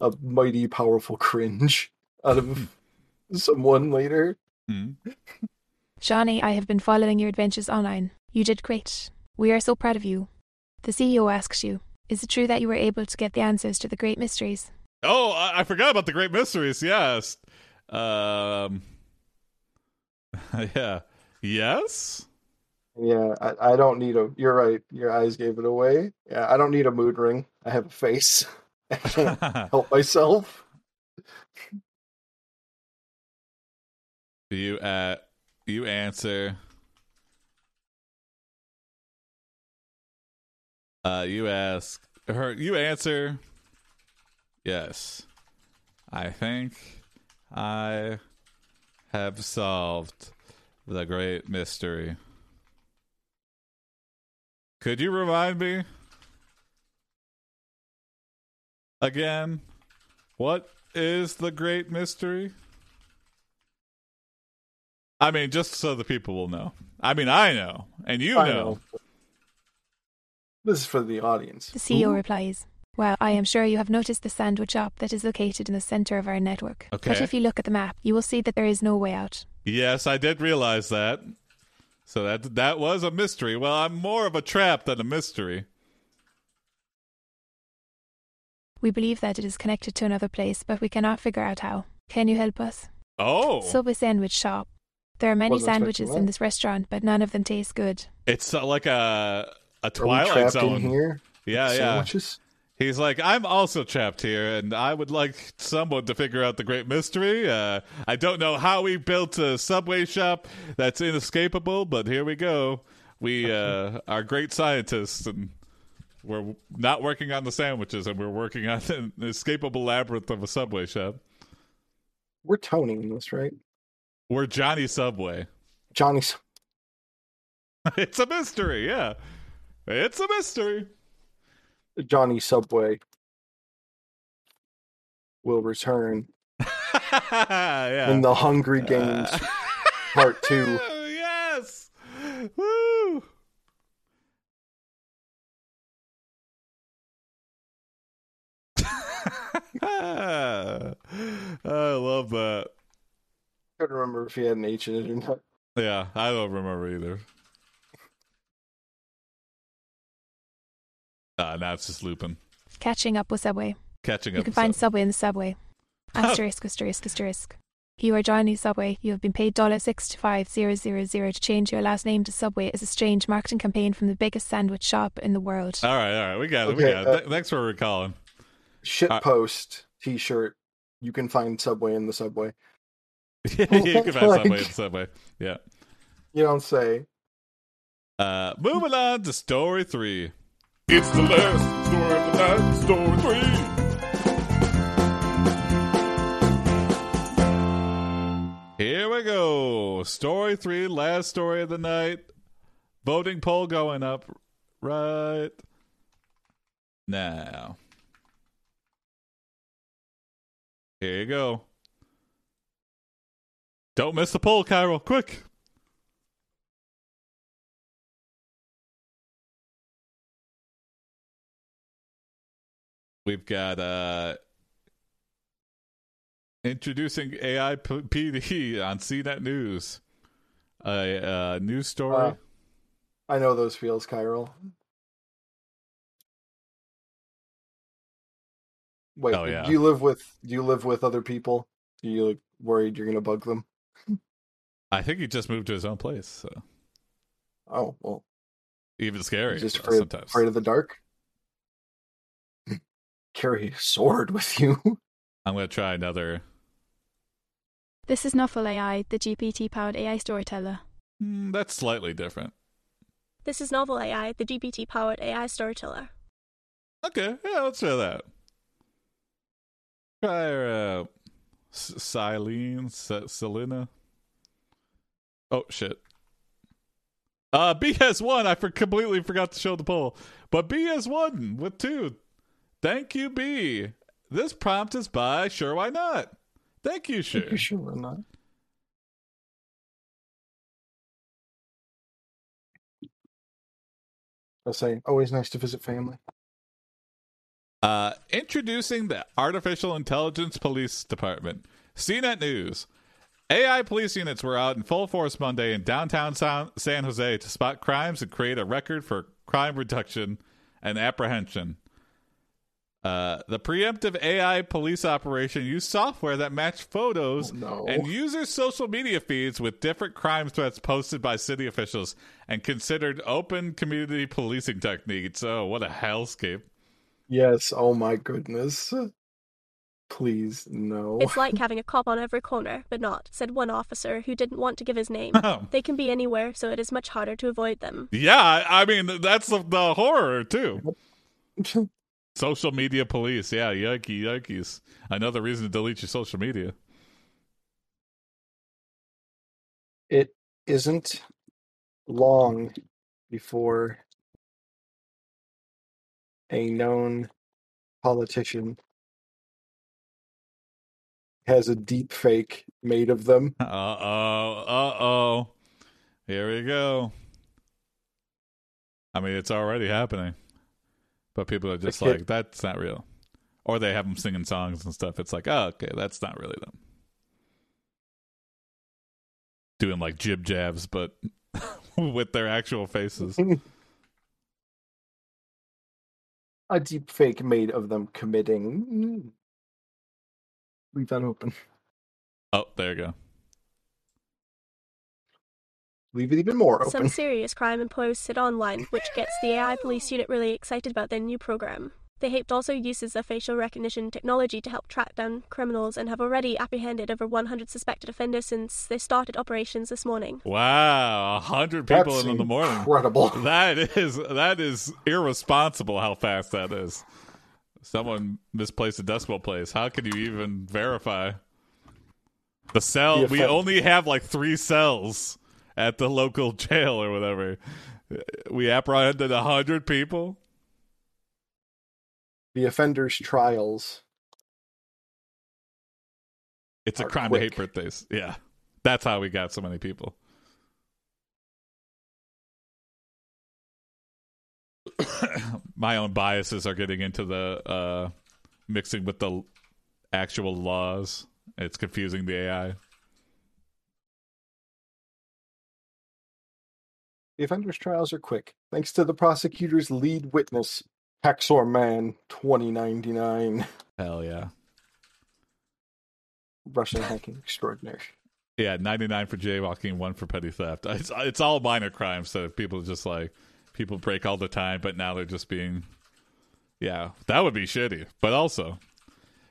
a mighty powerful cringe out of someone later. Hmm. Shawnee, I have been following your adventures online. You did great. We are so proud of you. The CEO asks you, is it true that you were able to get the answers to the great mysteries? Oh, I, I forgot about the Great Mysteries. Yes. Um. yeah. Yes. Yeah, I, I don't need a. You're right. Your eyes gave it away. Yeah, I don't need a mood ring. I have a face. I can't help myself. you uh you answer. Uh, you ask her. You answer. Yes, I think I have solved the great mystery. Could you remind me again? What is the great mystery? I mean, just so the people will know. I mean, I know, and you I know. This is for the audience. The CEO Who? replies, Well, I am sure you have noticed the sandwich shop that is located in the center of our network. But if you look at the map, you will see that there is no way out. Yes, I did realize that. So that that was a mystery. Well, I'm more of a trap than a mystery. We believe that it is connected to another place, but we cannot figure out how. Can you help us? Oh, Subway Sandwich Shop. There are many Wasn't sandwiches in this restaurant, but none of them taste good. it's uh, like a a Twilight Zone. here? Yeah, yeah. He's like, I'm also trapped here, and I would like someone to figure out the great mystery. Uh, I don't know how we built a subway shop that's inescapable, but here we go. We uh, are great scientists, and we're not working on the sandwiches, and we're working on an escapable labyrinth of a subway shop. We're toning this, right? We're Johnny Subway. Johnny's. it's a mystery, yeah. It's a mystery. Johnny Subway will return yeah. in the Hungry Games Uh, Part Two. yes. Woo. I love that. I couldn't remember if he had an H in it or not. Yeah, I don't remember either. Ah, now it's just looping. Catching up with Subway. Catching up. You can with find that. Subway in the subway. Asterisk, asterisk, asterisk. You are Johnny Subway. You have been paid dollar six to five zero zero zero to change your last name to Subway as a strange marketing campaign from the biggest sandwich shop in the world. All right, all right. We got it. we got it. uh, Thanks for recalling. Shit Uh, post T-shirt. You can find Subway in the subway. you can find like- Subway in the Subway. Yeah. You don't say. Uh, moving on to story three. It's the last story of the night. Story three. Here we go. Story three, last story of the night. Voting poll going up right now. Here you go. Don't miss the poll, Cairo. Quick. We've got uh introducing AI PD on CNET News. A uh, news story. Uh, I know those feels, Kyril. Wait, Oh, yeah. do you live with do you live with other people? Are you like worried you're gonna bug them? I think he just moved to his own place. So Oh well, even scary just afraid, sometimes. afraid of the dark. Carry a sword with you. I'm gonna try another. This is Nuffle AI, the GPT powered AI storyteller. Hmm, that's slightly different. This is Novel AI, the GPT powered AI storyteller. Okay, yeah, let's try that. Try uh, S- Silene, S- Selena. Oh shit. Uh, B has one. I for- completely forgot to show the poll, but B has one with two. Thank you, B. This prompt is by Sure Why Not. Thank you, Sure. Thank You sure or not? I say, always nice to visit family. Uh, introducing the Artificial Intelligence Police Department. CNET News. AI police units were out in full force Monday in downtown San, San Jose to spot crimes and create a record for crime reduction and apprehension. Uh, the preemptive AI police operation used software that matched photos Oh, no. and users' social media feeds with different crime threats posted by city officials and considered open community policing techniques. Oh, what a hellscape! Yes. Oh my goodness. Please no. It's like having a cop on every corner, but not, said one officer who didn't want to give his name. They can be anywhere, so it is much harder to avoid them. Yeah, I mean that's the, the horror too. Social media police, yeah, yucky, yuckies. Another reason to delete your social media. it isn't long before a known politician has a deep fake made of them. Uh oh, uh oh. Here we go. I mean, it's already happening, but people are just like, "That's not real," or they have them singing songs and stuff. It's like, oh, okay, that's not really them. Doing like JibJabs, but with their actual faces. a deep fake made of them committing. Leave that open. Oh, there you go. Leave it even more Some serious crime and posts sit online, which gets the AI police unit really excited about their new program. The HAPE also uses a facial recognition technology to help track down criminals and have already apprehended over 100 suspected offenders since they started operations this morning. Wow, a hundred people That's in the morning. Incredible. That is that is irresponsible. How fast that is. Someone misplaced a decimal place. How can you even verify? The cell. The we only have like three cells at the local jail or whatever. We apprehended a hundred people. The offenders' trials. It's a crime to hate birthdays. Yeah, that's how we got so many people. My own biases are getting into the uh, mixing with the actual laws. It's confusing the AI. The offenders' trials are quick, thanks to the prosecutor's lead witness, Hacksaw Man 2099, Hell yeah. Russian hacking extraordinary. Yeah, 99 for jaywalking, one for petty theft. It's, it's all minor crimes, so people just like people break all the time, but now they're just being Yeah, that would be shitty. But also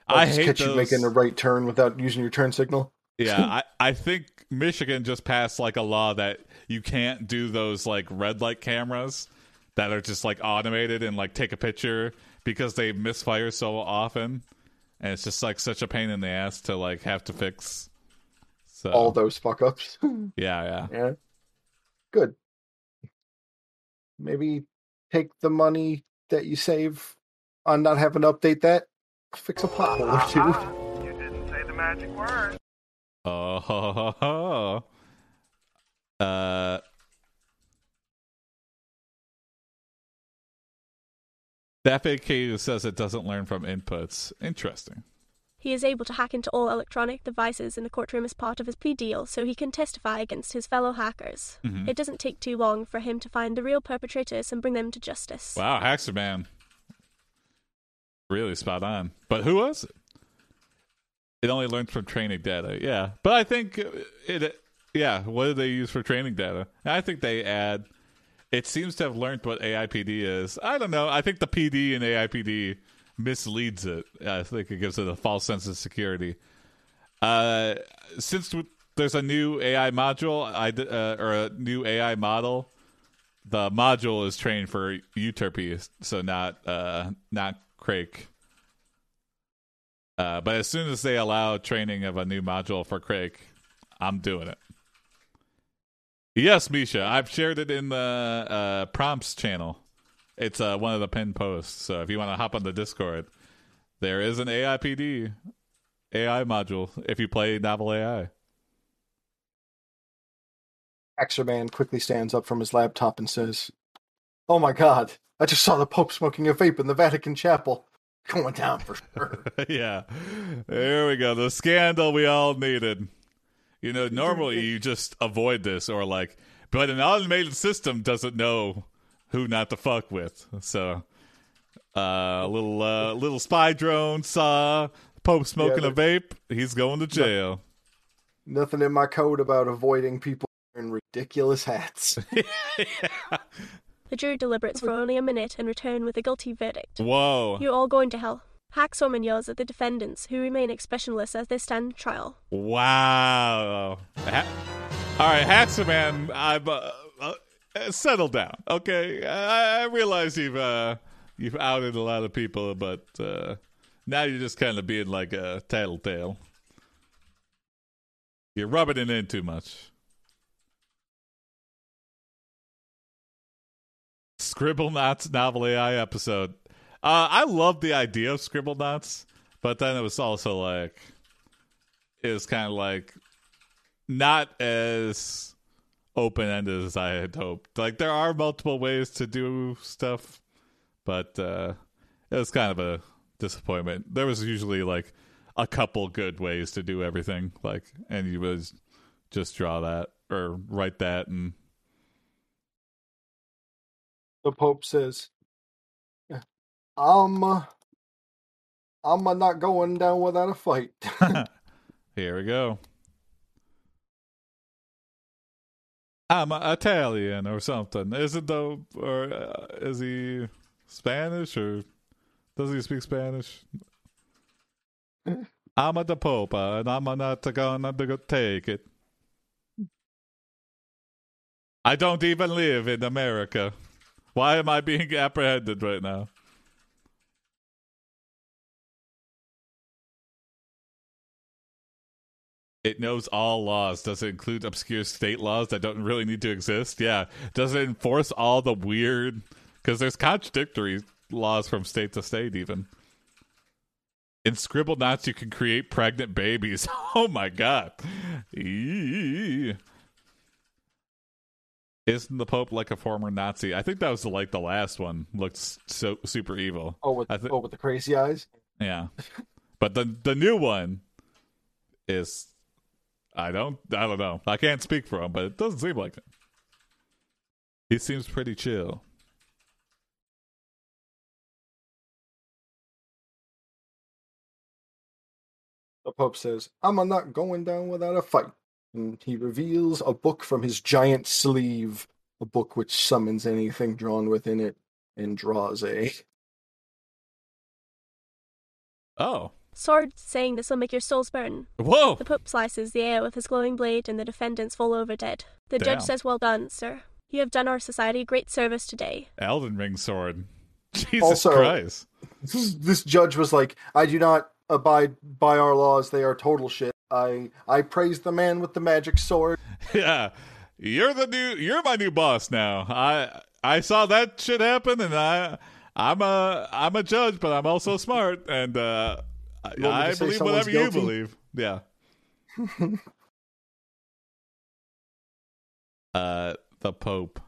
I'll I just hate catch those... you making a right turn without using your turn signal. Yeah, I, I think Michigan just passed like a law that you can't do those like red light cameras that are just like automated and like take a picture because they misfire so often. And it's just like such a pain in the ass to like have to fix. So All those fuck ups. yeah, yeah. yeah. Good. Maybe take the money that you save on not having to update that, fix a pothole or two. You didn't say the magic word. Oh, ho, ho, ho. uh, the FAQ says it doesn't learn from inputs. Interesting. He is able to hack into all electronic devices in the courtroom as part of his plea deal so he can testify against his fellow hackers. Mhm. It doesn't take too long for him to find the real perpetrators and bring them to justice. Wow, Haxer Man. Really spot on. But who was it? It only learns from training data. Yeah. But I think it, yeah, what do they use for training data? I think they add, it seems to have learned what AIPD is. I don't know. I think the PD in AIPD misleads it. I think it gives it a false sense of security. Uh, since there's a new AI module, I uh, or a new AI model, the module is trained for Euterpe, so not uh, not Krake. Uh, but as soon as they allow training of a new module for Krake, I'm doing it. Yes, Misha, I've shared it in the uh, prompts channel. It's uh, one of the pinned posts. So if you want to hop on the Discord, there is an AIPD AI module if you play Novel AI. Axerman quickly stands up from his laptop and says, Oh my god, I just saw the Pope smoking a vape in the Vatican chapel. going down for sure. yeah. There we go. The scandal we all needed. You know, normally you just avoid this or like, but an automated system doesn't know who not to fuck with. So, uh, a little, uh, little spy drone saw Pope smoking Yeah, a vape. He's going to jail. Nothing in my code about avoiding people wearing ridiculous hats. The jury deliberates for only a minute and return with a guilty verdict. Whoa. You're all going to hell. Hacksorman yells at the defendants, who remain expressionless as they stand trial. Wow. Ha- All right, Haxaman, I'm uh, uh, settle down. Okay, I, I realize you've uh, you've outed a lot of people, but uh, now you're just kind of being like a tattletale. You're rubbing it in too much. Scribblenauts novel AI episode. Uh, I love the idea of Scribblenauts, but then it was also like it was kind of like not as open ended as I had hoped. Like there are multiple ways to do stuff, but uh, it was kind of a disappointment. There was usually like a couple good ways to do everything, like, and you would just draw that or write that, and the Pope says, "I'm, uh, I'm uh, not going down without a fight." here we go. I'm Italian or something. Is it though, or uh, is he Spanish or does he speak Spanish? I'm a the Pope, uh, and I'm not gonna go take it. I don't even live in America. Why am I being apprehended right now? It knows all laws. Does it include obscure state laws that don't really need to exist? Yeah. Does it enforce all the weird? Because there's contradictory laws from state to state, even. In Scribblenauts, you can create pregnant babies. Oh my god. Eee. Isn't the Pope like a former Nazi? I think that was like the last one. Looked so super evil. oh, with I thi- oh, with the crazy eyes. Yeah. But the the new one is I don't I don't know. I can't speak for him, but it doesn't seem like it. He seems pretty chill. The Pope says, "I'm not going down without a fight." And he reveals a book from his giant sleeve, a book which summons anything drawn within it and draws a. Oh. Sword saying this will make your souls burn. Whoa. The Pope slices the air with his glowing blade, and the defendants fall over dead. The Damn. judge says, Well done, sir. You have done our society great service today. Elden Ring sword. Jesus Also- Christ. This, this judge was like, "I do not abide by our laws; they are total shit." I I praise the man with the magic sword. Yeah. You're the new you're my new boss now. I I saw that shit happen and I I'm a I'm a judge, but I'm also smart and uh I, You want me to I say believe whatever you believe. Yeah. uh the Pope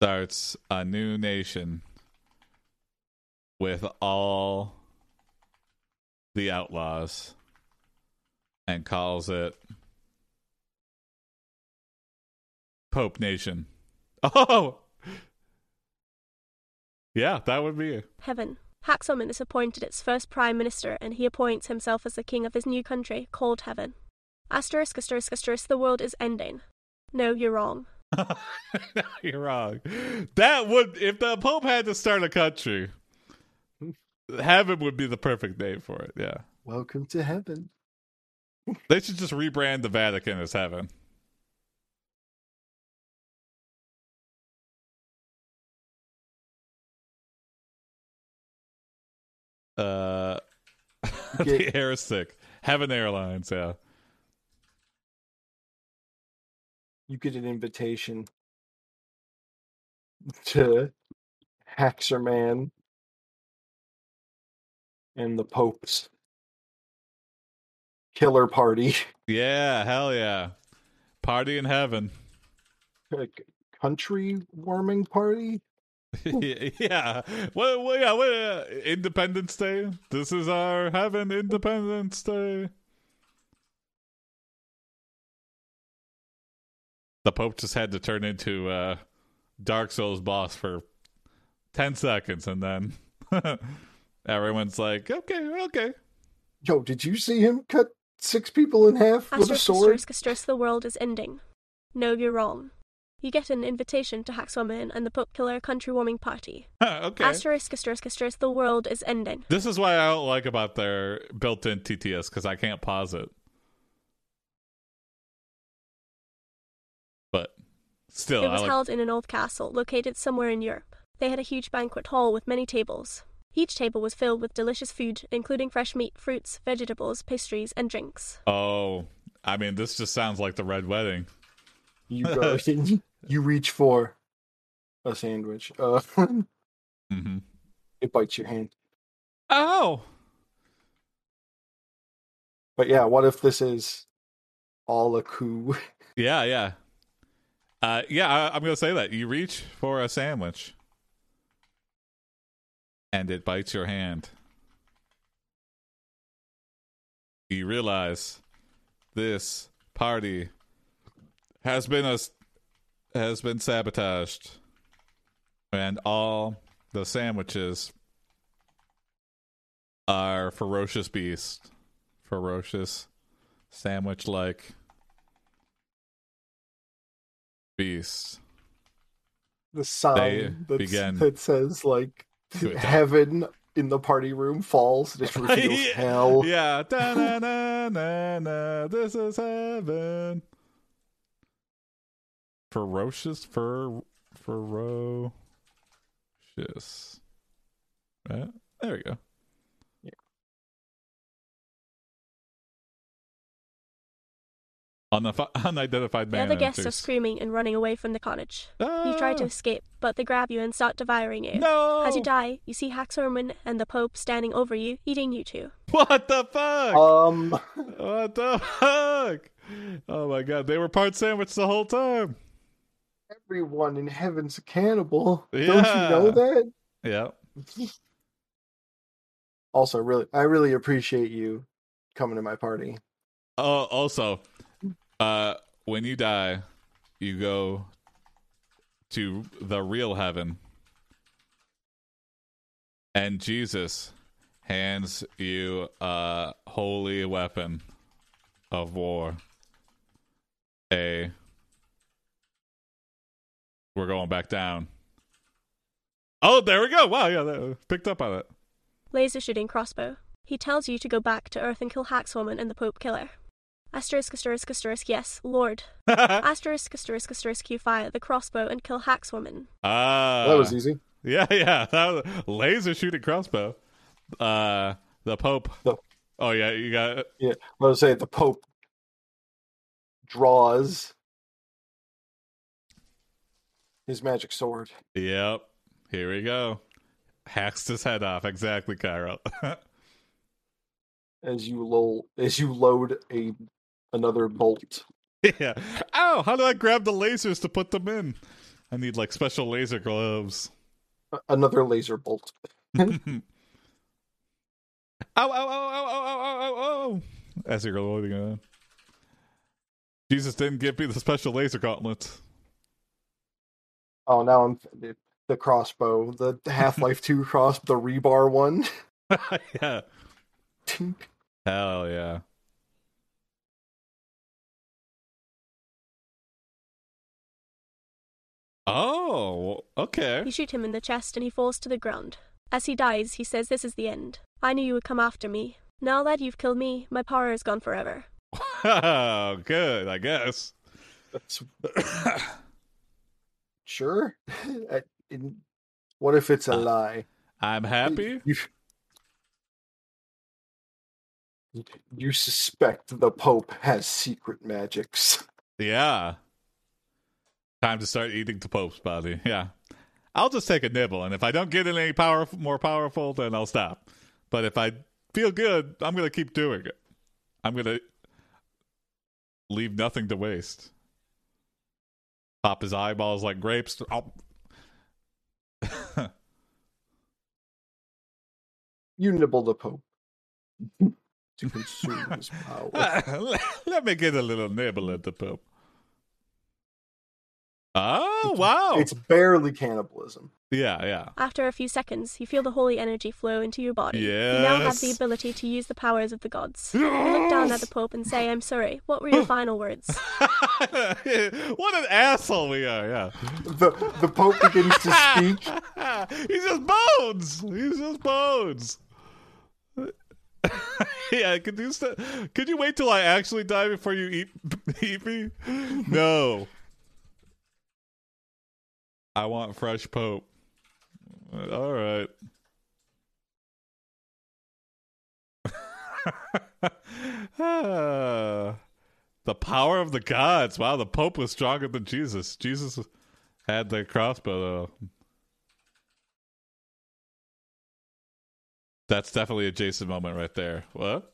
starts a new nation with all the outlaws and calls it Pope Nation. Oh, yeah, that would be it. Heaven. Haxoman is appointed its first prime minister, and he appoints himself as the king of his new country, called Heaven. Asterisk, asterisk, asterisk, the world is ending. No, you're wrong. No, You're wrong. That would if the Pope had to start a country, heaven would be the perfect name for it. Yeah, Welcome to heaven. they should just rebrand the Vatican as heaven. Uh, the air is sick. Heaven Airlines, yeah. You get an invitation to Haxerman and the Pope's killer party. Yeah, hell yeah. Party in heaven. Like, country warming party. yeah. Well, well, yeah. Well, Independence Day. This is our heaven. Independence Day. The Pope just had to turn into uh, Dark Souls boss for ten seconds, and then everyone's like, "Okay, okay." Yo, did you see him cut six people in half with a Asterisk, sword? asterisk, asterisk, the world is ending. No, you're wrong. You get an invitation to Hackswoman and the Pope Killer Country Warming Party. okay. Asterisk, asterisk, asterisk, the world is ending. This is why I don't like about their built-in TTS because I can't pause it. But still, It I was like. held in an old castle located somewhere in Europe. They had a huge banquet hall with many tables. Each table was filled with delicious food, including fresh meat, fruits, vegetables, pastries, and drinks. Oh, I mean, this just sounds like the Red Wedding. You go. you reach for a sandwich. Uh, hmm it bites your hand. Oh, But yeah, what if this is all a coup? yeah, yeah, uh, yeah. I, I'm gonna say that you reach for a sandwich, and it bites your hand. You realize this party has been a has been sabotaged, and all the sandwiches are ferocious beast, ferocious sandwich like beasts. The sign They that's, began that says like. heaven in the party room falls and it reveals Yeah. hell. Yeah, da na na na. This is heaven. Ferocious, fer, ferocious. Right? There we go. Unif- unidentified The man. other guests are screaming and running away from the cottage. You try to Ah, escape, but they grab you and start devouring you. No! As you die, you see Haxorman and the Pope standing over you, eating you too. What the fuck? Um, what the fuck? Oh my god, they were part sandwich the whole time. everyone in heaven's a cannibal. Don't you know that? Yeah. Also, really, I really appreciate you coming to my party. Oh, also, uh, when you die, you go to the real heaven, and Jesus hands you a holy weapon of war. A. We're going back down. Oh, there we go. Wow, yeah, that, picked up on it. Laser shooting crossbow. He tells you to go back to Earth and kill Haxwoman and the Pope Killer. Asterisk, asterisk, asterisk, yes, Lord. asterisk, asterisk, asterisk, you fire the crossbow and kill Haxwoman. Ah, that was easy. Yeah, yeah. That was laser shooting crossbow. Uh the Pope. The- Oh yeah, you got Yeah, let's say the Pope draws his magic sword. Yep. Here we go. Hacks his head off. Exactly, Cairo. as you lol as you load a another bolt. yeah. Ow, how do I grab the lasers to put them in? I need like special laser gloves. Another laser bolt. ow, ow, ow, ow, ow, ow, ow, ow, ow. As you're loading it. Jesus didn't give me the special laser gauntlets. Oh, now I'm the, the crossbow, the Half Life Two cross, the rebar one. yeah. Hell yeah. Oh, okay. You shoot him in the chest and he falls to the ground. As he dies, he says, This is the end. I knew you would come after me. Now that you've killed me, my power is gone forever. Oh, good, I guess. That's sure. I- in- what if it's a Uh, lie? I'm happy. You, you suspect the Pope has secret magics. Yeah. Time to start eating the Pope's body. Yeah. I'll just take a nibble, and if I don't get any power more powerful, then I'll stop. But if I feel good, I'm gonna keep doing it. I'm gonna leave nothing to waste. Pop his eyeballs like grapes. you nibble the Pope to consume his power. Let me get a little nibble at the Pope. Oh, wow. It's barely cannibalism. yeah, yeah. After a few seconds, you feel the holy energy flow into your body. You now have the ability to use the powers of the gods. You look down at the Pope and say, I'm sorry. What were your final words? what an asshole we are, yeah. The the Pope begins to speak. He's just bones. He's just bones. yeah, could you st- could you wait till I actually die before you eat eat me? No. I want fresh pope. All right. Ah, the power of the gods. Wow, the Pope was stronger than Jesus. Jesus had the crossbow though. That's definitely a Jason moment right there. What?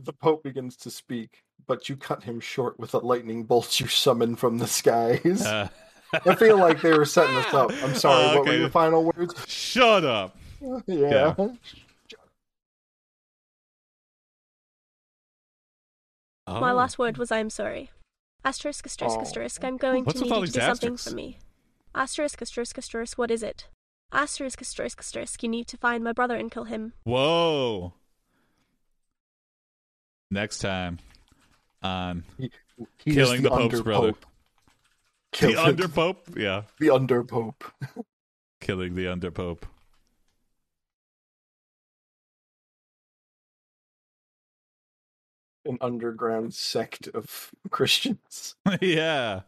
The Pope begins to speak, but you cut him short with a lightning bolt you summon from the skies. Uh, I feel like they were setting us up. I'm sorry. Oh, What were okay. your final words? shut up. Yeah. My Oh. last word was I'm sorry. Asterisk, asterisk, Oh. asterisk, I'm going What's to need all you to these do something for me. Asterisk, asterisk, asterisk, what is it? Asterisk, asterisk, asterisk, you need to find my brother and kill him. Whoa. Next time on He is Killing the Pope's brother. Pope. The Killing under pope. Yeah, the under Pope. killing the under pope. An underground sect of Christians. yeah.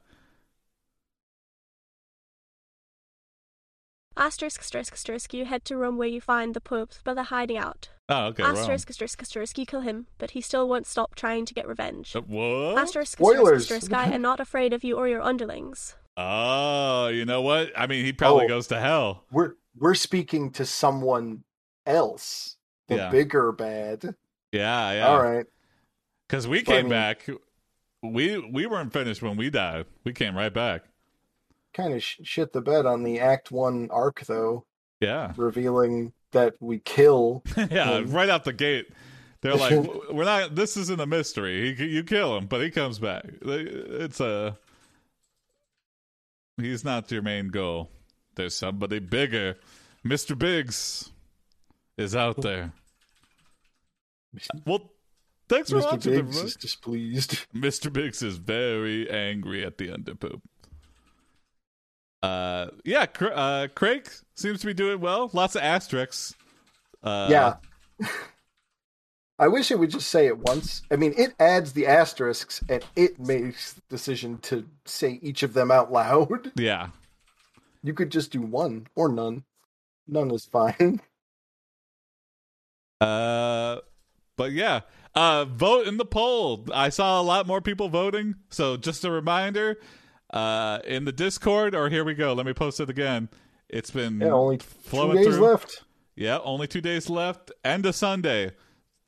Asterisk, asterisk, asterisk, you head to Rome where you find the Pope's brother hiding out. Oh, okay. Wrong. asterisk, asterisk, asterisk, you kill him, but he still won't stop trying to get revenge. Uh, What? Asterisk, asterisk, Spoilers. asterisk, I am not afraid of you or your underlings. Oh, you know what? I mean, he probably Oh. goes to hell. We're we're speaking to someone else. The Yeah. bigger bad. Yeah, yeah. All right. Because we Well, I came mean- back. We we weren't finished when we died. We came right back. Kind of sh- shit the bed on the Act One arc, though, Yeah. revealing that we kill. yeah, Um, right out the gate. They're like, "We're not. This isn't a mystery. He, you kill him, but he comes back. It's a. He's not your main goal. There's somebody bigger. Mister Biggs is out there. Well, thanks for Mr. watching, Biggs is displeased. Mr. Biggs is very angry at the underpoop. Uh, yeah, Cra- uh, Krake seems to be doing well. Lots of asterisks. Uh, yeah. I wish it would just say it once. I mean, it adds the asterisks and it makes the decision to say each of them out loud. yeah. You could just do one or none. None is fine. Uh, but yeah, uh, vote in the poll. I saw a lot more people voting. So just a reminder, uh, in the Discord, or here we go. Let me post it again. It's been Yeah, only two days through. left. Yeah, only two days left. and a Sunday.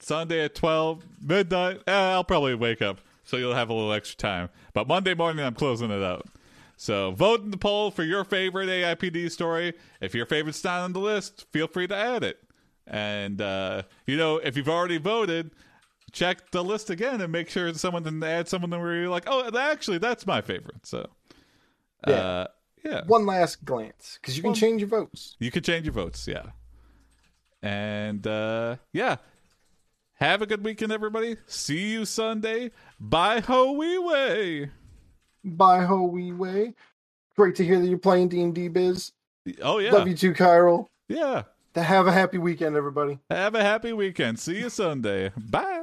Sunday at 12, midnight. Eh, I'll probably wake up, so you'll have a little extra time. But Monday morning, I'm closing it out. So vote in the poll for your favorite AIPD story. If your favorite's not on the list, feel free to add it. And, uh, you know, if you've already voted, check the list again and make sure someone didn't add someone where you're like, oh, actually, that's my favorite. So, Yeah. uh, yeah. One last glance, because you can One- change your votes. You can change your votes, yeah. And uh yeah. Have a good weekend, everybody. See you Sunday. Bye ho wee way. Bye ho wee way. Great to hear that you're playing D and D biz. Oh yeah. Love you too, Kyril. Yeah. Have a happy weekend, everybody. Have a happy weekend. See you Sunday. Bye.